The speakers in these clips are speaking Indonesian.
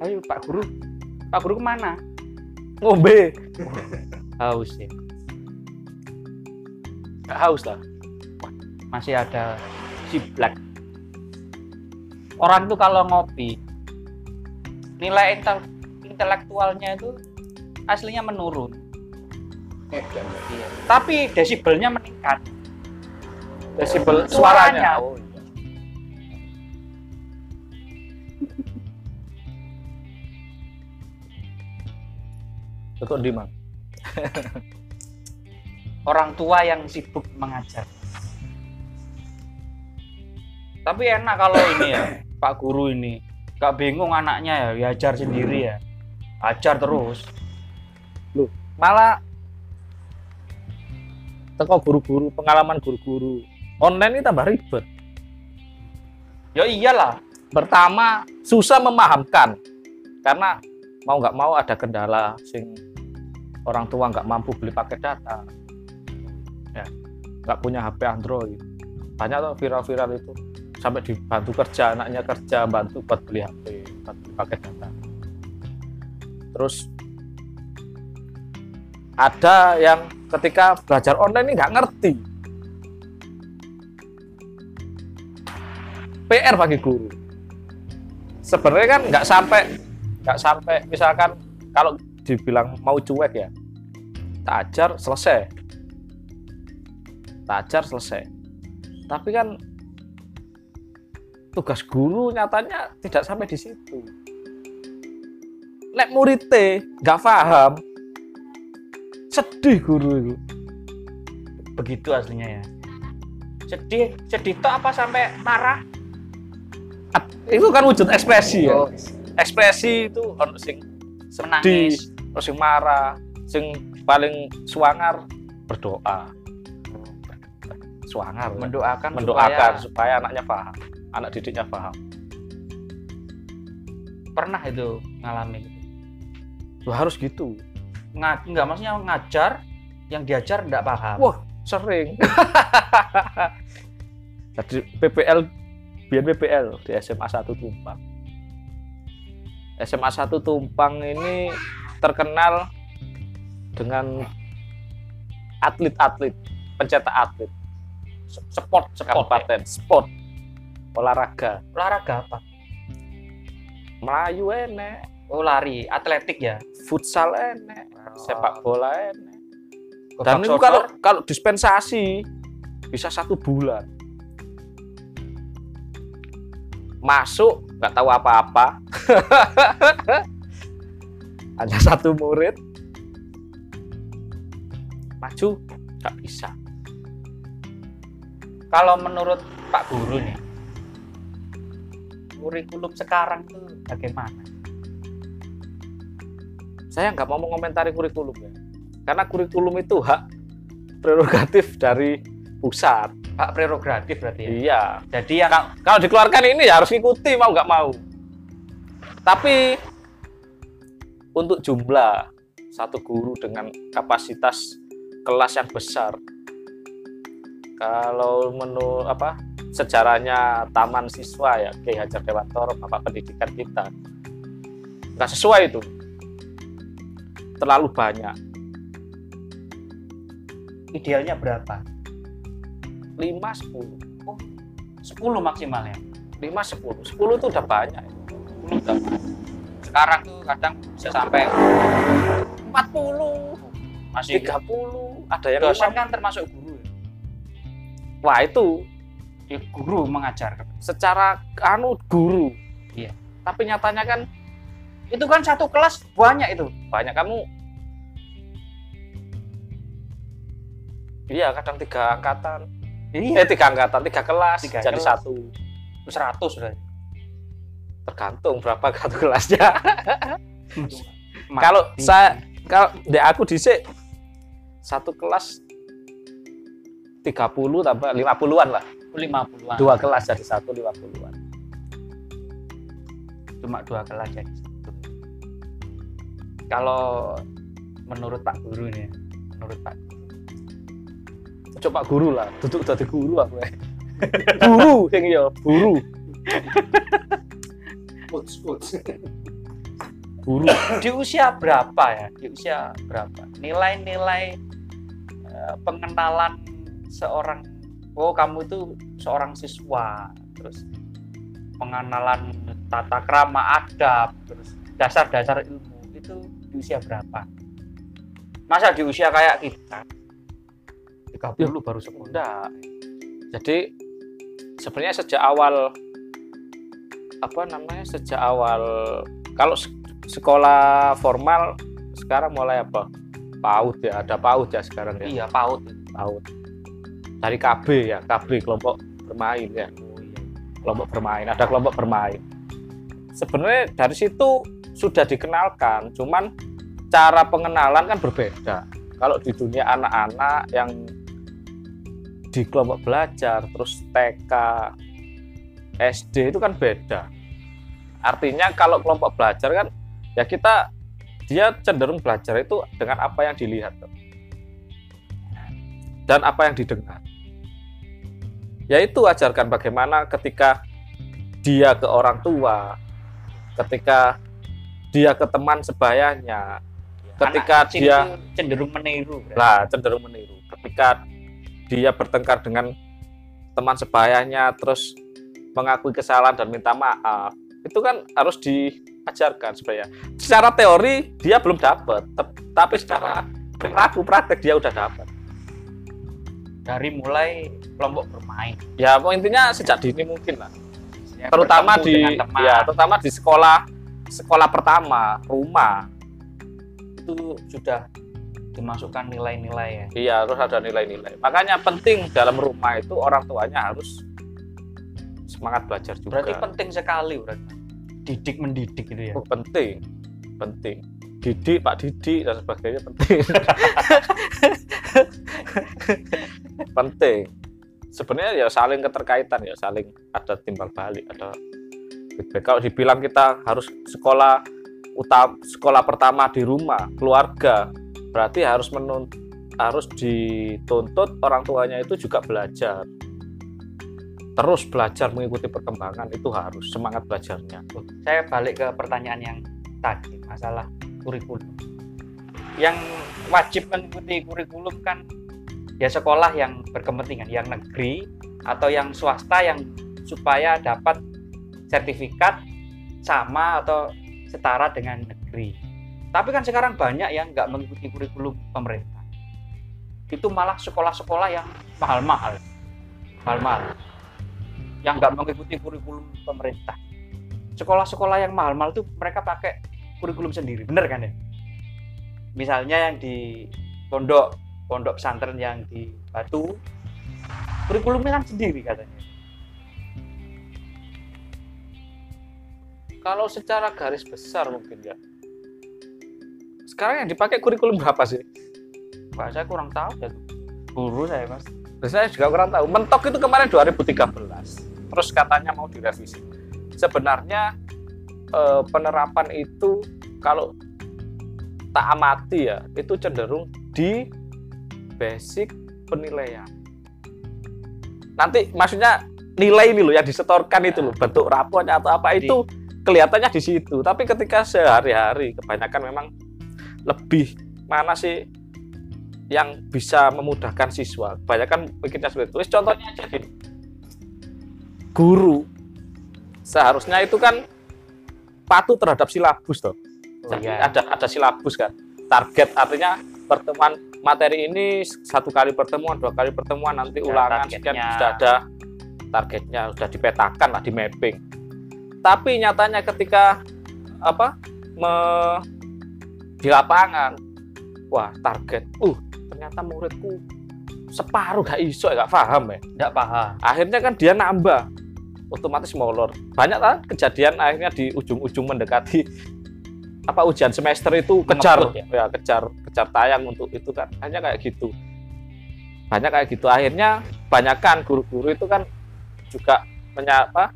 ayo Pak Guru. Pak Guru ke mana? Ngombe. Haus ya gak haus lah. Masih ada si black. Orang tuh kalau ngopi nilai intel- intelektualnya itu aslinya menurun. Edan. Iya. tapi desibelnya meningkat. Desibel Suaranya. suaranya. Oh, Tutup di Mang. orang tua yang sibuk mengajar. Tapi enak kalau ini ya Pak Guru ini. Gak bingung anaknya ya diajar sendiri ya. Ajar terus. Malah teko guru-guru, pengalaman guru-guru. Online ini tambah ribet. ya iyalah. Pertama, susah memahamkan. karena mau nggak mau ada kendala sing orang tua nggak mampu beli paket data. Ya nggak punya HP Android. Banyak tuh viral-viral itu. Sampai dibantu kerja anaknya kerja bantu buat beli HP buat beli paket data. Terus ada yang ketika belajar online ini nggak ngerti. PR bagi guru. Sebenarnya kan nggak sampai nggak sampai. Misalkan kalau dibilang mau cuek ya? Tak ajar selesai. Tak ajar selesai. Tapi kan tugas guru nyatanya tidak sampai di situ. Nek muridnya nggak paham sedih guru itu. Begitu aslinya ya. Sedih sedih tuh apa sampai marah? Itu kan wujud ekspresi ya. Oh, ekspresi itu sing sedih menangis ono sing marah sing paling suangar. Berdoa. Suangar ya. mendoakan mendoakan supaya supaya anaknya paham anak didiknya paham. Pernah itu ngalamin Loh, harus gitu. Nga, enggak maksudnya ngajar yang diajar enggak paham. Wah sering. Jadi PPL biar PPL di SMA 1 Tumpang. SMA 1 Tumpang ini terkenal dengan atlet-atlet pencetak atlet. Sport sport ya? sport. Olahraga. Olahraga apa? Melayu enek. Oh lari. Atletik ya? Futsal enek. Sepak bola enek. Dan itu sodor, kalau kalau dispensasi bisa satu bulan. Masuk nggak tahu apa-apa hanya satu murid. Maju nggak bisa. Kalau menurut Pak Guru nih kurikulum sekarang tuh bagaimana? Saya nggak mau mengomentari kurikulum ya. Karena kurikulum itu hak prerogatif dari pusat. Pak prerogatif berarti ya? Iya. Jadi Kal- kalau dikeluarkan ini ya harus ngikuti mau nggak mau. Tapi untuk jumlah satu guru dengan kapasitas kelas yang besar. Kalau menurut apa sejarahnya taman siswa ya Ki Hajar Dewantoro bapak pendidikan kita. Nggak sesuai itu. Terlalu banyak. Idealnya berapa? 5 10 10 maksimal ya 5 10 10 itu udah banyak. 10 udah banyak. Sekarang tuh kadang bisa sampai 40 masih 30 ada yang dosen 50. kan termasuk guru ya? Wah itu. Ya, guru mengajar. Secara anu guru. Iya. tapi nyatanya kan itu kan satu kelas banyak itu. Banyak kamu. Iya kadang tiga angkatan. Eh tiga angkatan tiga kelas. Tiga jadi kelas. satu. 100 sudah tergantung berapa satu kelasnya. Kalau saya kalau di aku dhisik satu kelas 30 tambah 50-an lah. 50-an dua kelas jadi satu 50-an cuma dua kelas jadi satu. Kalau menurut Pak Guru nih menurut Pak Guru. Coba guru lah duduk jadi guru aku eh. guru sing yo guru coach coach guru. Di usia berapa ya? Di usia berapa? Nilai-nilai eh, pengenalan seorang oh kamu itu seorang siswa. Terus pengenalan tata krama adab terus dasar-dasar ilmu. Itu di usia berapa? Masa di usia kayak kita? 30 baru sekolah. Jadi sebenarnya sejak awal apa namanya sejak awal kalau se- sekolah formal sekarang mulai apa? PAUD ya ada PAUD ya sekarang ya? Iya PAUD. PAUD. Dari KB ya KB kelompok bermain ya. Kelompok bermain ada kelompok bermain. Sebenarnya dari situ sudah dikenalkan cuman cara pengenalan kan berbeda. Kalau di dunia anak-anak yang di kelompok belajar terus TK SD itu kan beda. Artinya kalau kelompok belajar kan ya kita dia cenderung belajar itu dengan apa yang dilihat. Tuh. dan apa yang didengar. Yaitu ajarkan bagaimana ketika dia ke orang tua ketika dia ke teman sebayanya Ketika Anak kecil dia- cenderung meniru lah cenderung meniru. Ketika dia bertengkar dengan teman sebayanya terus mengakui kesalahan dan minta maaf itu kan harus diajarkan sebenarnya secara teori dia belum dapat tapi secara perilaku praktek dia udah dapat dari mulai kelompok bermain. Ya intinya sejak dini mungkin lah. Ya, terutama di ya terutama di sekolah sekolah pertama rumah. Itu sudah dimasukkan nilai-nilai ya. Iya harus ada nilai-nilai. Makanya penting dalam rumah itu orang tuanya harus semangat belajar juga. Berarti penting sekali berarti. Didik mendidik gitu ya? Oh, penting penting. Didik pak didik dan sebagainya penting. Penting. Sebenarnya ya saling keterkaitan ya saling ada timbal balik ada feedback. Kalau dibilang kita harus sekolah utama sekolah pertama di rumah keluarga berarti harus menun harus dituntut orang tuanya itu juga belajar terus belajar mengikuti perkembangan itu harus semangat belajarnya. Saya balik ke pertanyaan yang tadi masalah kurikulum. Yang wajib mengikuti kurikulum kan ya sekolah yang berkepentingan yang negeri atau yang swasta yang supaya dapat sertifikat sama atau setara dengan negeri. Tapi kan sekarang banyak yang nggak mengikuti kurikulum pemerintah. Itu malah sekolah-sekolah yang mahal-mahal. Mahal-mahal yang nggak mengikuti kurikulum pemerintah. Sekolah-sekolah yang mahal-mahal itu mereka pakai kurikulum sendiri. Bener kan ya? Misalnya yang di pondok pondok pesantren yang di Batu kurikulumnya kan sendiri katanya. Kalau secara garis besar mungkin ya. Sekarang yang dipakai kurikulum berapa sih? Pak saya kurang tahu ya. Guru saya mas. Saya juga kurang tahu. Mentok itu kemarin 2013 terus katanya mau direvisi. Sebenarnya eh, penerapan itu kalau tak amati ya itu cenderung di basic penilaian. Nanti maksudnya nilai ini loh yang disetorkan itu loh bentuk rapornya atau apa Jadi- itu kelihatannya di situ. Tapi ketika sehari-hari kebanyakan memang lebih mana sih yang bisa memudahkan siswa? Kebanyakan mikirnya seperti itu. Contohnya aja gini guru. Seharusnya itu kan patuh terhadap silabus toh. Oh, iya. ada ada silabus kan. Target artinya pertemuan materi ini satu kali pertemuan dua kali pertemuan nanti Ada ulangan sekian sudah ada targetnya sudah dipetakan lah di mapping. Tapi nyatanya ketika apa me- di lapangan wah target uh ternyata muridku separuh gak iso gak paham ya. Tidak paham. Akhirnya kan dia nambah otomatis molor. Banyak kan kejadian akhirnya di ujung-ujung mendekati apa ujian semester itu kejar. Ngebut ya kejar kejar tayang untuk itu kan. Hanya kayak gitu. Banyak kayak gitu. Akhirnya banyakkan guru-guru itu kan juga menyapa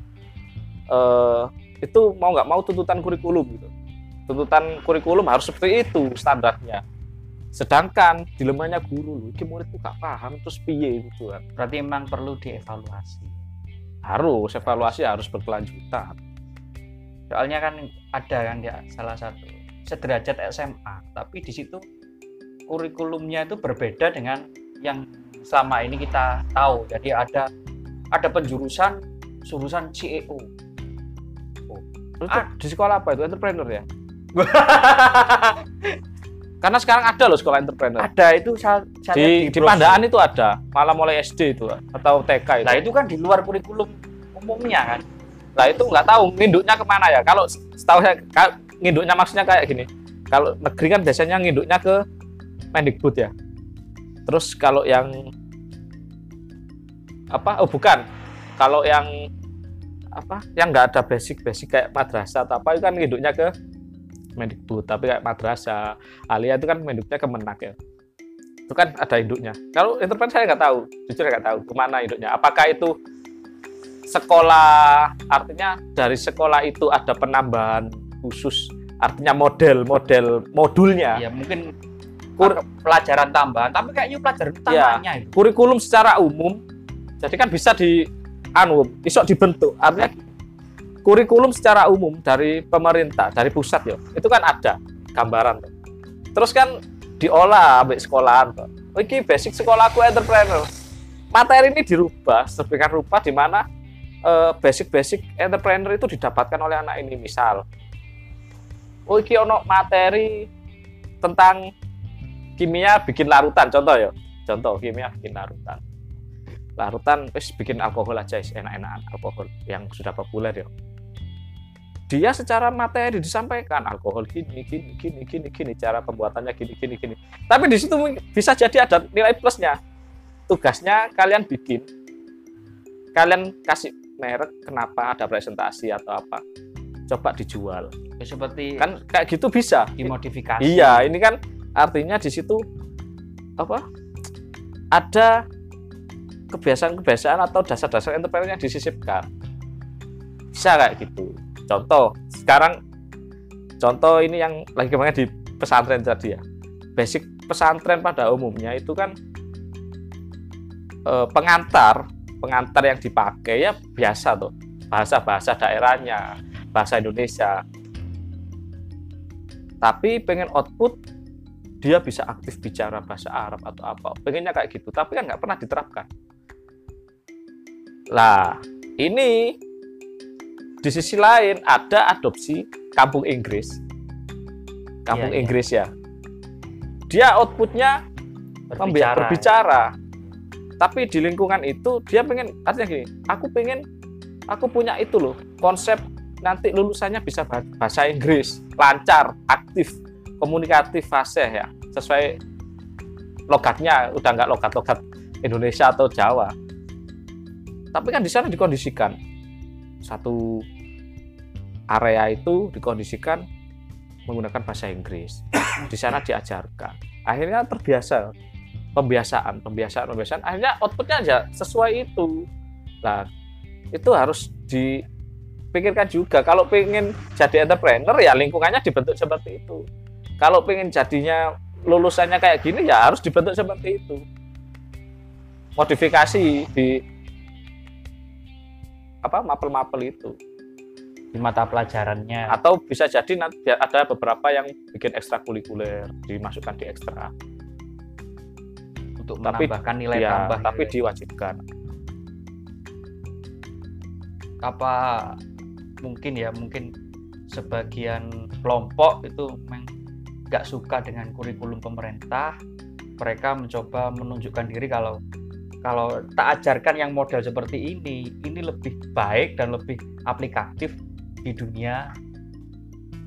eh, itu mau nggak mau tuntutan kurikulum gitu. Tuntutan kurikulum harus seperti itu standarnya. Sedangkan dilemanya guru loh ini muridku gak paham terus piye? Itu kan. Berarti memang perlu dievaluasi harus evaluasi harus berkelanjutan soalnya kan ada kan ya salah satu sederajat SMA, tapi di situ kurikulumnya itu berbeda dengan yang selama ini kita tahu. Jadi ada ada penjurusan jurusan CEO. Itu Ah. di sekolah apa itu entrepreneur ya karena sekarang ada loh sekolah entrepreneur ada itu saya, di, di brosur. Pandaan itu ada malah mulai SD itu atau TK itu Nah itu kan di luar kurikulum umumnya kan. Lah itu nggak tahu nginduknya ke mana ya. Kalau setahu saya nginduknya maksudnya kayak gini. Kalau negeri kan biasanya nginduknya ke Mendikbud ya. Terus kalau yang apa? Oh bukan. Kalau yang apa? Yang nggak ada basic-basic kayak madrasah atau apa itu kan nginduknya ke Mendikbud. Tapi kayak madrasah, alia itu kan mendiknya ke Menak ya. Itu kan ada induknya. Kalau interpret saya nggak tahu, jujur nggak tahu ke mana induknya. Apakah itu sekolah artinya dari sekolah itu ada penambahan khusus artinya model-model modulnya Ya mungkin Kur- pelajaran tambahan, tapi kayaknya pelajaran utamanya itu. kurikulum secara umum jadi kan bisa di anu isok dibentuk artinya kurikulum secara umum dari pemerintah dari pusat ya itu kan ada gambaran tuh. terus kan diolah sampai sekolahan tuh. Oh, ini basic sekolahku entrepreneur. Materi ini dirubah sedemikian rupa di mana eh, basic-basic entrepreneur itu didapatkan oleh anak ini. Misal oh iki ono materi tentang kimia bikin larutan. Contoh ya contoh kimia bikin larutan. Larutan wis bikin alkohol aja enak-enakan alkohol yang sudah populer ya dia secara materi disampaikan alkohol gini gini gini gini gini cara pembuatannya gini gini gini tapi di situ bisa jadi ada nilai plusnya tugasnya kalian bikin kalian kasih merek kenapa ada presentasi atau apa coba dijual Ya, seperti kan kayak gitu bisa dimodifikasi. Iya, ini kan artinya di situ apa? Ada kebiasaan-kebiasaan atau dasar-dasar entrepreneur yang disisipkan. Bisa kayak gitu. Contoh, sekarang contoh ini yang lagi kemarin di pesantren tadi ya. Basic pesantren pada umumnya itu kan eh, pengantar, pengantar yang dipakai ya biasa tuh. Bahasa-bahasa daerahnya, bahasa Indonesia, tapi pengen output dia bisa aktif bicara bahasa Arab atau apa pengennya kayak gitu tapi kan nggak pernah diterapkan lah ini di sisi lain ada adopsi kampung Inggris kampung Iya, iya. Inggris ya dia outputnya berbicara. berbicara. Tapi di lingkungan itu dia pengen artinya gini, aku pengen aku punya itu loh, konsep nanti lulusannya bisa bah- bahasa Inggris, lancar, aktif, komunikatif, fasih ya, sesuai logatnya udah nggak logat-logat Indonesia atau Jawa. Tapi kan di sana dikondisikan satu area itu dikondisikan menggunakan bahasa Inggris. Di sana diajarkan. Akhirnya terbiasa pembiasaan, pembiasaan, pembiasaan. Akhirnya outputnya aja sesuai itu. Nah, itu harus dipikirkan juga. Kalau pengen jadi entrepreneur ya lingkungannya dibentuk seperti itu. Kalau pengen jadinya lulusannya kayak gini ya harus dibentuk seperti itu. Modifikasi di apa mapel-mapel itu di mata pelajarannya. atau bisa jadi nanti ada beberapa yang bikin ekstrakurikuler dimasukkan di ekstra untuk tapi- menambahkan nilai ya, tambah tapi gitu. diwajibkan apa mungkin ya mungkin sebagian kelompok itu memang nggak suka dengan kurikulum pemerintah mereka mencoba menunjukkan diri kalau kalau tak ajarkan yang model seperti ini ini lebih baik dan lebih aplikatif di dunia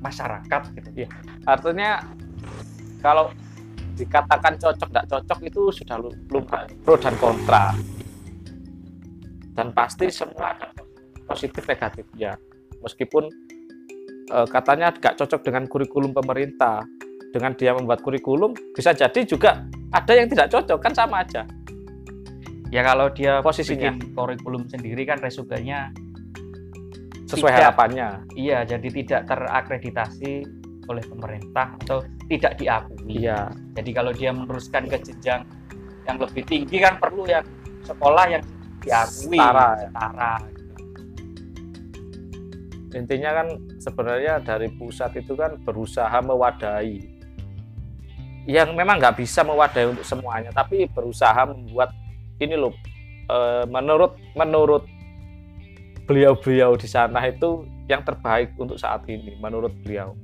masyarakat gitu. Iya. artinya kalau dikatakan cocok tidak cocok itu sudah lu- lumrah pro dan kontra. Dan pasti semua ada positif negatifnya meskipun eh, katanya nggak cocok dengan kurikulum pemerintah. Dengan dia membuat kurikulum bisa jadi juga ada yang tidak cocok kan sama aja. Ya kalau dia Posisinya. bikin kurikulum sendiri kan resuganya sesuai Tidak. harapannya iya jadi tidak terakreditasi oleh pemerintah atau tidak diakui iya Jadi kalau dia meneruskan ke jenjang yang lebih tinggi kan perlu yang sekolah yang diakui Setara, ya. setara. intinya kan sebenarnya dari pusat itu kan berusaha mewadahi yang memang nggak bisa mewadahi untuk semuanya tapi berusaha membuat ini loh eh, menurut menurut beliau-beliau di sana itu yang terbaik untuk saat ini menurut beliau.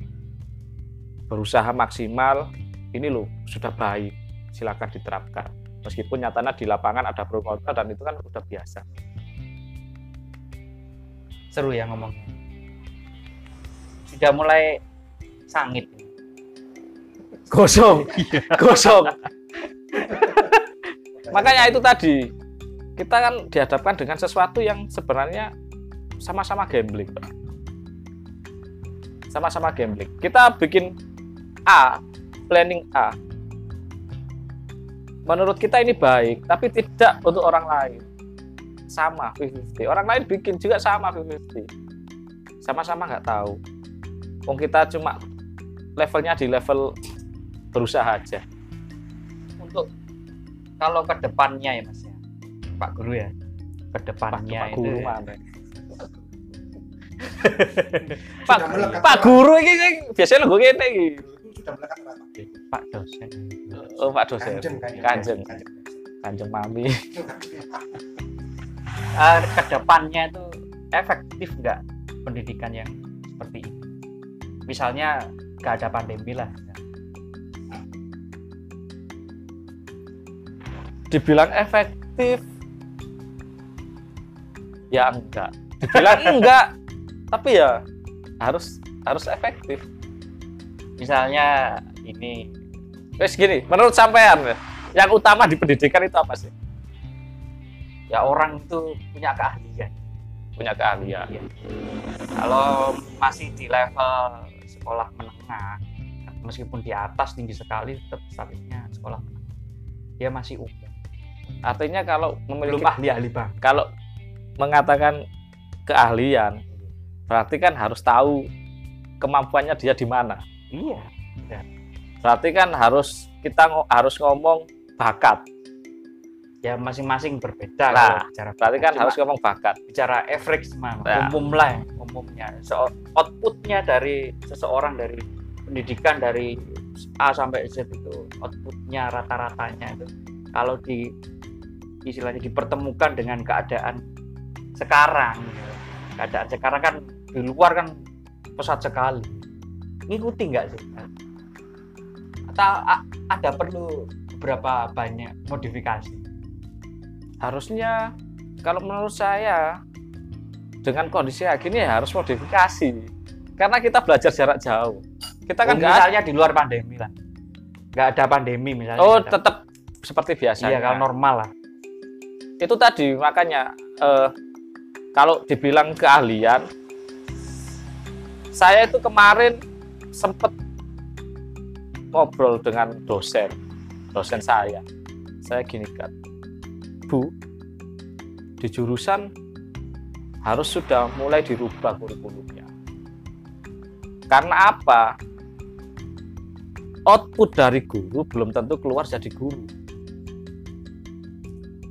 Berusaha maksimal ini loh sudah baik. Silakan diterapkan. Meskipun nyatanya di lapangan ada pro kontra dan itu kan udah biasa. Seru ya ngomongnya sudah mulai sangit. Gosong. Gosong. Makanya itu tadi kita kan dihadapkan dengan sesuatu yang sebenarnya sama-sama gambling. Pak. sama-sama gambling. Kita bikin A planning A. Menurut kita ini baik tapi tidak untuk orang lain. Sama 50 orang lain bikin juga sama 50 sama-sama nggak tahu. Wong kita cuma levelnya di level berusaha aja. Untuk kalau ke depannya ya mas ya. Pak Guru ya. Ke depannya Pak itu guru ya. mana Pak, Pak guru gue ini Itu sudah melekat erat. Pak. Dosen. Oh Pak dosen. Kanjeng, kanjeng. mami. Eh, ke depannya itu efektif nggak pendidikan yang seperti ini? Misalnya nggak ada pandemi lah. Dibilang efektif? Ya enggak. Dibilang enggak tapi ya harus harus efektif misalnya ini Wes gini menurut sampean ya, yang utama di pendidikan itu apa sih ya orang itu punya keahlian punya keahlian Iya. Kalau masih di level sekolah menengah, meskipun di atas tinggi sekali, tetap statusnya sekolah menengah. Dia masih umum. artinya kalau memiliki Belum ahli-ahli bang. kalau mengatakan keahlian berarti kan harus tahu kemampuannya dia di mana Iya. berarti kan harus kita ngo- harus ngomong bakat Ya masing-masing berbeda. Nah, bicara berarti kan Cuma harus ngomong bakat bicara average mah, Nah. umum lah, ya, umumnya. So, outputnya dari seseorang dari pendidikan dari A sampai Z itu outputnya rata-ratanya itu kalau di istilahnya dipertemukan dengan keadaan sekarang ya. keadaan sekarang kan di luar kan pesat sekali. Ngikuti nggak sih? Atau ada perlu beberapa banyak modifikasi? Harusnya kalau menurut saya dengan kondisi kayak gini ya harus modifikasi. Karena kita belajar jarak jauh. Kita kan Oh, misalnya di luar pandemi lah. Nggak ada pandemi misalnya. Oh ada. tetap seperti biasa. Iya kalau normal lah. Itu tadi makanya eh, kalau dibilang keahlian saya itu kemarin sempet ngobrol dengan dosen dosen saya. Saya gini kan bu di jurusan harus sudah mulai dirubah kurikulumnya. Karena apa? Output dari guru belum tentu keluar jadi guru.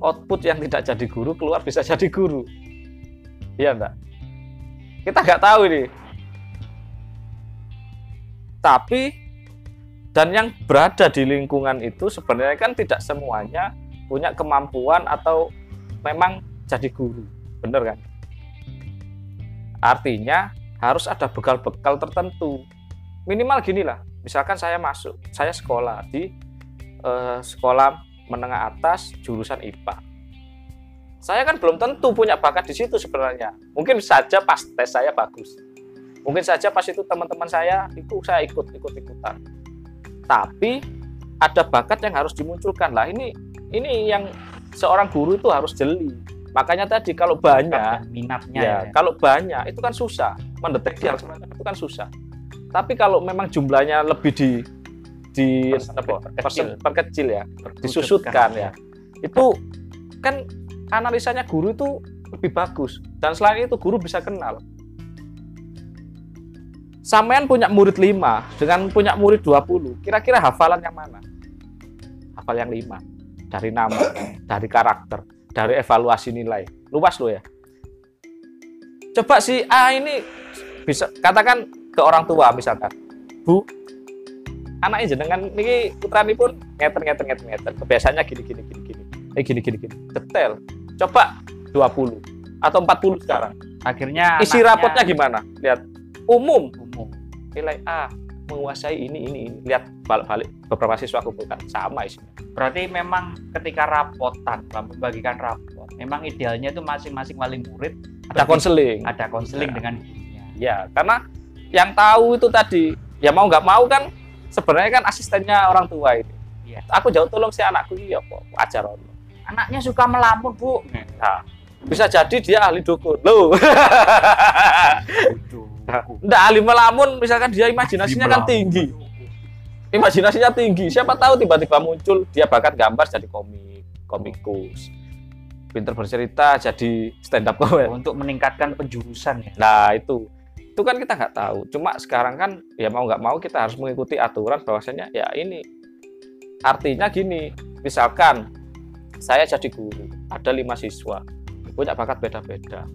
Output yang tidak jadi guru keluar bisa jadi guru. Iya enggak kita nggak tahu ini tapi dan yang berada di lingkungan itu sebenarnya kan tidak semuanya punya kemampuan atau memang jadi guru bener kan artinya harus ada bekal-bekal tertentu minimal gini lah misalkan saya masuk saya sekolah di eh, sekolah menengah atas jurusan IPA. Saya kan belum tentu punya bakat di situ sebenarnya. Mungkin saja pas tes saya bagus. Mungkin saja pas itu teman-teman saya itu saya ikut ikut ikutan. Tapi ada bakat yang harus dimunculkan lah. Ini ini yang seorang guru itu harus jeli. Makanya tadi kalau banyak dan minatnya ya, ya. kalau banyak itu kan susah mendeteksi semacam itu kan susah. Tapi kalau memang jumlahnya lebih di di Persen- apa, perkecil. persen- perkecil ya, disusutkan ya. Itu kan analisanya guru itu lebih bagus dan selain itu guru bisa kenal. Sampean punya murid 5 dengan punya murid 20, kira-kira hafalan yang mana? Hafal yang 5. Dari nama, dari karakter, dari evaluasi nilai. Luas lo ya. coba si A ini bisa katakan ke orang tua misalkan bu anaknya jenengan ini putrani pun ngeter ngeter ngeter ngeter kebiasaannya gini gini gini gini eh gini gini gini detail coba 20 atau 40 sekarang akhirnya isi anaknya rapotnya gimana lihat umum nilai A menguasai ini ini ini. Lihat balik-balik beberapa siswa kumpulkan. Sama isinya. Berarti memang ketika rapotan membagikan rapot memang idealnya itu masing-masing wali murid ada konseling. ada konseling Ya. dengan gurunya ya karena yang tahu itu tadi ya mau nggak mau kan sebenarnya kan asistennya orang tua itu Iya. aku jauh tolong si anakku iya kok ajar anaknya suka melamun bu. Nah, bisa jadi dia ahli dukun. Loh Nggak ahli melamun misalkan dia imajinasinya kan tinggi. Imajinasinya tinggi. Siapa tahu tiba-tiba muncul dia bakat gambar jadi komik komikus. Pinter bercerita jadi stand up comedy untuk meningkatkan penjurusan ya. Nah itu. Itu kan kita nggak tahu. Cuma sekarang kan ya mau nggak mau kita harus mengikuti aturan bahwasanya ya ini. Artinya gini. Misalkan saya jadi guru, ada lima siswa, punya bakat beda-beda.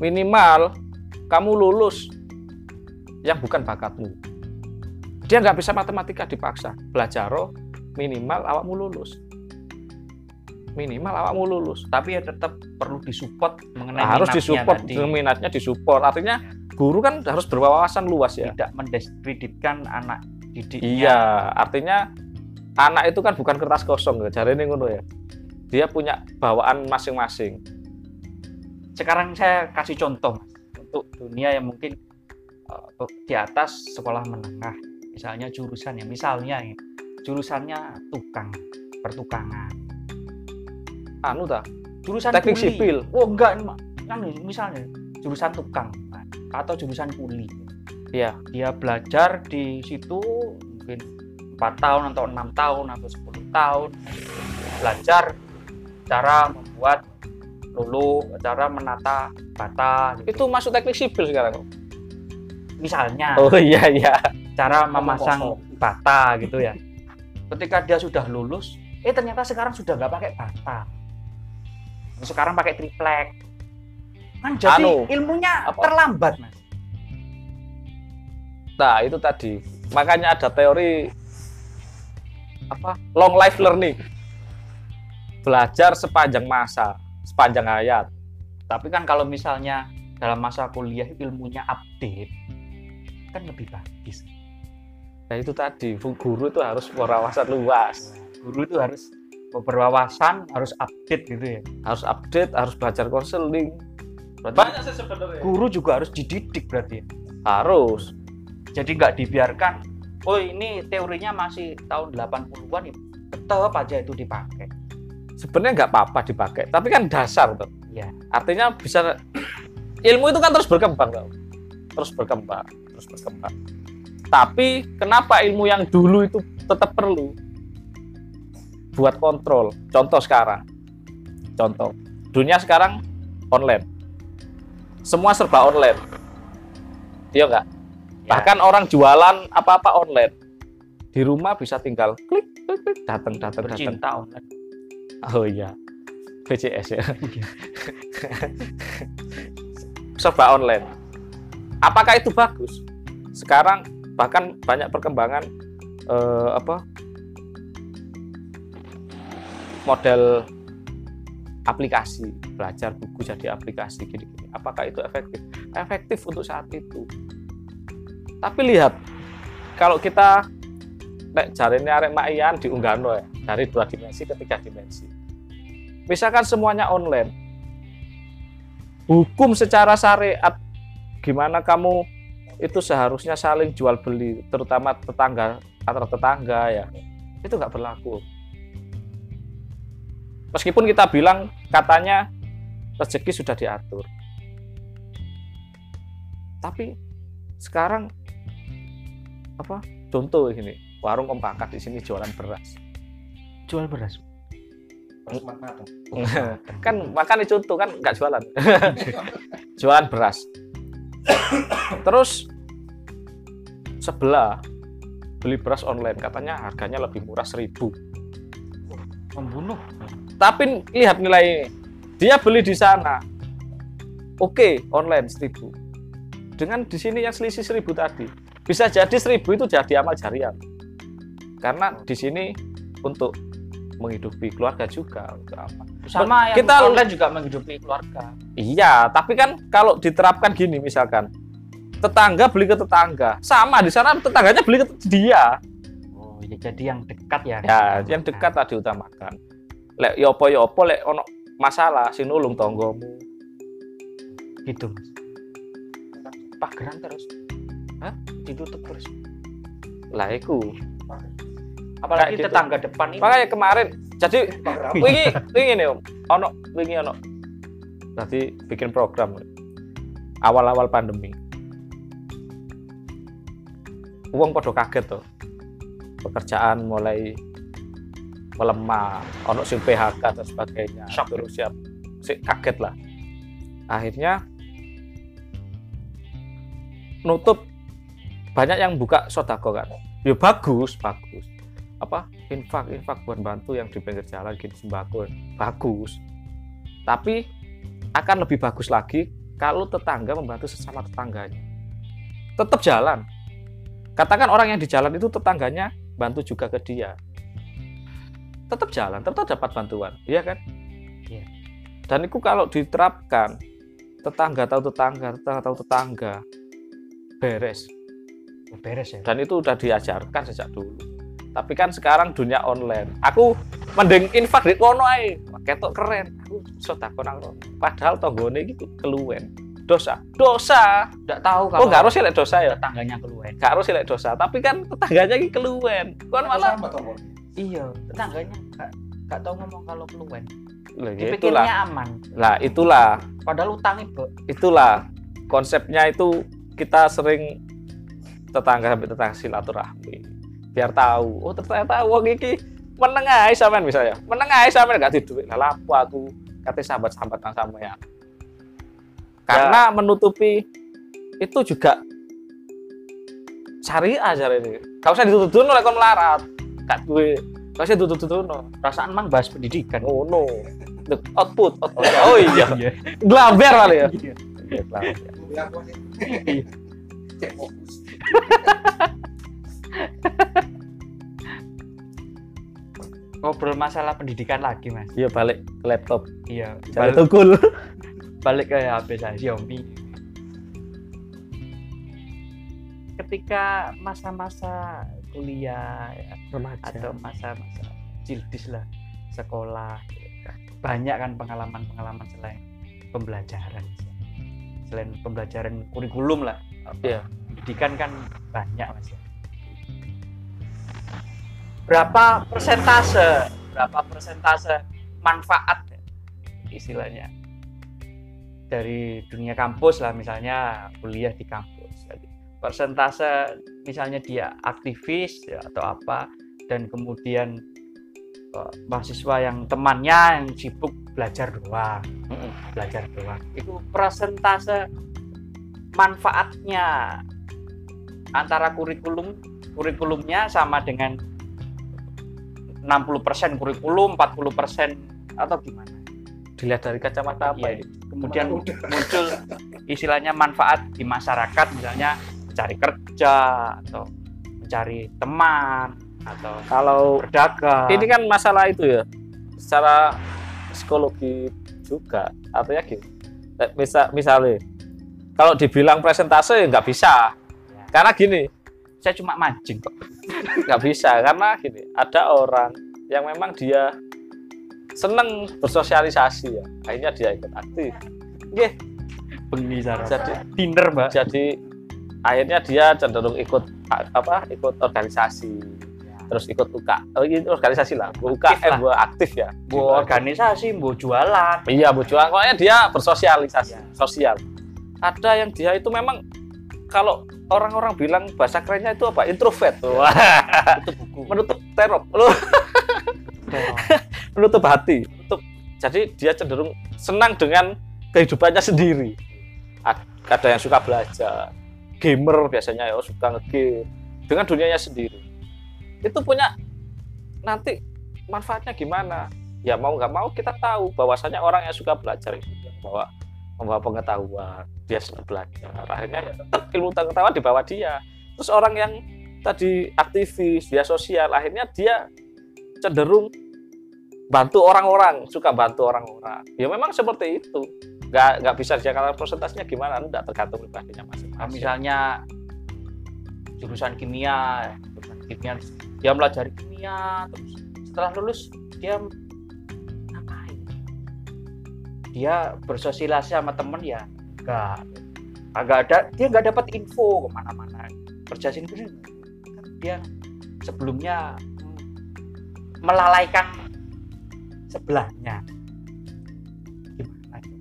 Minimal kamu lulus yang bukan bakatmu. Dia nggak bisa matematika dipaksa. Belajar minimal awakmu lulus. Minimal awakmu lulus. tapi ya tetap perlu disupport mengenai harus disupport tadi. minatnya disupport artinya guru kan harus berwawasan luas ya tidak mendiskreditkan anak didiknya iya artinya anak itu kan bukan kertas kosong ya cari ngono ya dia punya bawaan masing-masing sekarang saya kasih contoh untuk dunia yang mungkin eh, di atas sekolah menengah misalnya jurusannya misalnya ya, jurusannya tukang pertukangan anu ta jurusan Teknik kuli. sipil. oh enggak kan misalnya jurusan tukang Pak, atau jurusan kuli Iya. dia belajar di situ mungkin empat tahun atau enam tahun atau 10 tahun belajar cara membuat lulu cara menata bata gitu. itu masuk teknik sipil sekarang? Misalnya. Oh iya iya. Cara memasang bata gitu ya. Ketika dia sudah lulus eh ternyata sekarang sudah nggak pakai bata. Sekarang pakai triplek. Kan jadi Anu, ilmunya apa? terlambat mas. Nah itu tadi. Makanya ada teori apa long life learning. Belajar sepanjang masa sepanjang hayat. Tapi kan kalau misalnya dalam masa kuliah ilmunya update kan lebih bagus. Nah itu tadi guru itu harus berwawasan luas. Guru itu harus berwawasan harus update gitu ya. Harus update harus belajar konseling berarti sih sebenarnya. Guru juga harus dididik berarti ya. harus. Jadi nggak dibiarkan oh ini teorinya masih tahun 80-an ya tetap aja itu dipakai sebenarnya nggak apa-apa dipakai tapi kan dasar tuh Iya. artinya bisa ilmu itu kan terus berkembang tau terus berkembang terus berkembang. Tapi kenapa ilmu yang dulu itu tetap perlu? Buat kontrol. Contoh sekarang. Contoh. Dunia sekarang online. Semua serba online. Iya nggak? Ya, bahkan orang jualan apa-apa online. Di rumah bisa tinggal klik klik klik datang datang datang. Online Oh iya, VCS ya. Serba online. Apakah itu bagus? Sekarang bahkan banyak perkembangan eh, apa model aplikasi belajar buku jadi aplikasi gini-gini. Apakah itu efektif? Efektif untuk saat itu. Tapi lihat kalau kita nek jarine arek makian diunggahno ya dari dua dimensi ke tiga dimensi. Misalkan semuanya online. Hukum secara syariat gimana kamu itu seharusnya saling jual beli terutama tetangga antar tetangga ya. Itu nggak berlaku. Meskipun kita bilang katanya rezeki sudah diatur. Tapi sekarang apa? Contoh gini, warung Om Pangkat di sini jualan beras. Jual beras. Matang. kan makan contoh kan nggak jualan. Jualan beras. Terus sebelah beli beras online. Katanya harganya lebih murah seribu. Membunuh. Tapi lihat nilai ini. Dia beli di sana. Oke online 1000 dengan di sini yang selisih 1000 tadi. Bisa jadi 1000 itu jadi amal jariah. Karena di sini untuk menghidupi keluarga juga untuk apa sama yang Kita- online juga menghidupi keluarga Iya, tapi kan kalau diterapkan gini misalkan tetangga beli ke tetangga, sama di sana tetangganya beli ke dia. oh ya jadi yang dekat ya Ya, yang dekat lah diutamakan. Lek yo apa yo apa lek ono masalah sing nulung tonggomu. gitu mas pageran terus Hah? ditutup terus Lah iku. Apalagi gitu. tetangga depan ini Makanya kemarin jadi wingi wingi nih Om. Ono wingi ono. Nanti bikin program awal-awal pandemi. Uang podo kaget tuh. Pekerjaan mulai melemah, ono sing PHK dan sebagainya. Shock. Terus siap si kaget lah. Akhirnya nutup banyak yang buka sodako kan. Ya bagus, bagus apa infak infak buat bantu yang di pinggir jalan gitu sembako. Bagus. Tapi akan lebih bagus lagi kalau tetangga membantu sesama tetangganya. Tetap jalan. Katakan orang yang di jalan itu tetangganya bantu juga ke dia. Tetap jalan tetap dapat bantuan iya kan? Iya. dan itu kalau diterapkan tetangga tahu tetangga tetangga tahu tetangga beres. Beres ya? Dan itu udah diajarkan sejak dulu tapi kan sekarang dunia online. Aku mending infak di kono ae. Ketok keren. Aku sodako nang kono padahal tonggone iki keluwen. Dosa. Dosa? Nggak tahu oh kalau nggak harus lek dosa ya? tetangganya keluar nggak harus lek dosa tapi kan tetangganya iki keluwen. Kon malah iya tetangganya nggak nggak tahu ngomong kalau keluar Lah, ya itulah. dipikirnya aman. Lah itulah. Padahal utangnya Bo. itulah. Konsepnya itu kita sering tetangga sampai tetangga silaturahmi biar tahu. Oh ternyata wong iki menengahi sampean misalnya. Menengahi sampean gak di duit. Lah lapo aku? Kata sahabat-sahabat nang sampean karena menutupi itu juga syariah aja ini. Gak usah ditutup oleh kon melarat. Gak duwe. Gak usah ditutup perasaan mang bahas pendidikan. Oh no. The output, output. oh iya. glaber kali ya. Iya. Iya, glaber. Ya, aku sih. Cek fokus. ngobrol masalah pendidikan lagi mas Iya balik ke laptop, iya balik, tukul. balik ke HP saya Xiaomi ketika masa-masa kuliah ya, atau masa-masa jildis lah sekolah banyak kan pengalaman-pengalaman selain pembelajaran selain pembelajaran kurikulum lah Iya. pendidikan kan banyak mas ya. Berapa persentase? Berapa persentase manfaat ya, istilahnya? Dari dunia kampus lah misalnya kuliah di kampus. Jadi, persentase misalnya dia aktivis ya, atau apa dan kemudian eh, mahasiswa yang temannya yang sibuk belajar doang. Mm-mm. belajar doang. Itu persentase manfaatnya antara kurikulum kurikulumnya sama dengan 60% kurikulum 40% atau gimana Dilihat dari kacamata apa Iya. ini? kemudian muncul istilahnya manfaat di masyarakat misalnya mencari kerja atau mencari teman atau Kalau berdagang ini kan masalah itu ya, secara psikologi juga. Artinya gini, eh, misal, misalnya, kalau dibilang presentase ya nggak bisa. Ya. Karena gini, saya cuma mancing kok nggak bisa. Karena gini, ada orang yang memang dia seneng bersosialisasi ya. Akhirnya dia ikut aktif. Nggih, bengi jadi Tinder mbak jadi akhirnya dia cenderung ikut apa ikut organisasi terus ikut UK oh, ini organisasi lah Bu Aktif UKM lah. Bu aktif ya bu organisasi bu jualan iya Bu Juang pokoknya dia bersosialisasi Ya. sosial ada yang dia itu memang kalau orang-orang bilang bahasa kerennya itu apa? Introvert. Wah, itu buku. Menutup terop. Menutup hati. Menutup. Jadi dia cenderung senang dengan kehidupannya sendiri. Ad- ada yang suka belajar. Gamer biasanya ya suka ngegame. Dengan dunianya sendiri. Itu punya nanti manfaatnya gimana? Ya mau nggak mau kita tahu bahwasanya orang yang suka belajar itu bahwa membawa pengetahuan dia senang belajar. Akhirnya ya tetap ilmu pengetahuan dibawa dia. Terus orang yang tadi aktivis dia sosial akhirnya dia cenderung bantu orang-orang suka bantu orang-orang. Ya memang seperti itu. Nggak nggak bisa Jakarta presentasinya gimana? Enggak tergantung pribadinya Nah, masing-masing. Misalnya jurusan kimia jurusan kimia dia pelajari kimia terus setelah lulus dia dia bersosialisasi sama temen ya enggak agak ada dia nggak dapat info ke mana-mana. Kerja sini kan dia sebelumnya melalaikan sebelahnya. Gimana? Itu?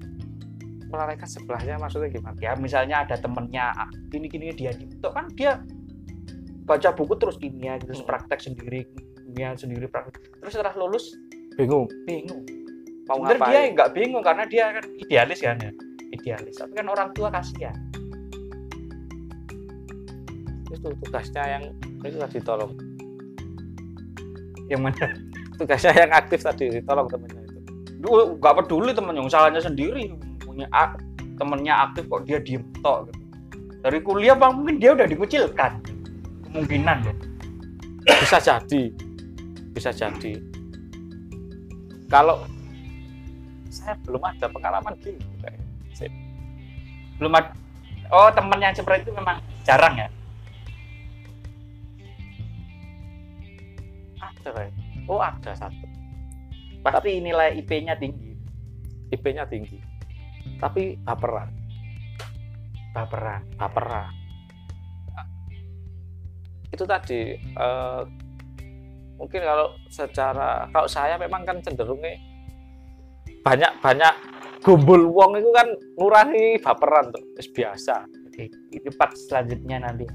melalaikan sebelahnya maksudnya gimana? Ya misalnya ada temennya ah, gini gini dia itu kan dia baca buku terus kimia terus Hmm. praktek sendiri kimia sendiri praktek. Terus setelah lulus bingung. bingung mau Sebenarnya dia ngapain? nggak bingung karena dia kan idealis kan ya. Idealis tapi kan orang tua kasihan. Itu tugasnya yang itu tadi tolong yang mana? Tugasnya yang aktif tadi tolong temennya itu. Duh, nggak peduli temennya salahnya sendiri punya ak- temennya aktif kok dia diem tok gitu. dari kuliah bang mungkin dia udah dikucilkan. Kemungkinan ya. Bisa jadi. Bisa jadi. Kalau saya belum ada pengalaman gitu kayak belum ada oh temen yang seperti itu memang jarang ya? Ada kayak oh ada satu. Pasti nilai IP-nya tinggi. IP-nya tinggi. Tapi baperan. Baperan. Baperan. Itu tadi eh, mungkin kalau secara kalau saya memang kan cenderungnya banyak banyak gumbul wong itu kan ngurangi baperan tuh biasa. Oke itu part selanjutnya nanti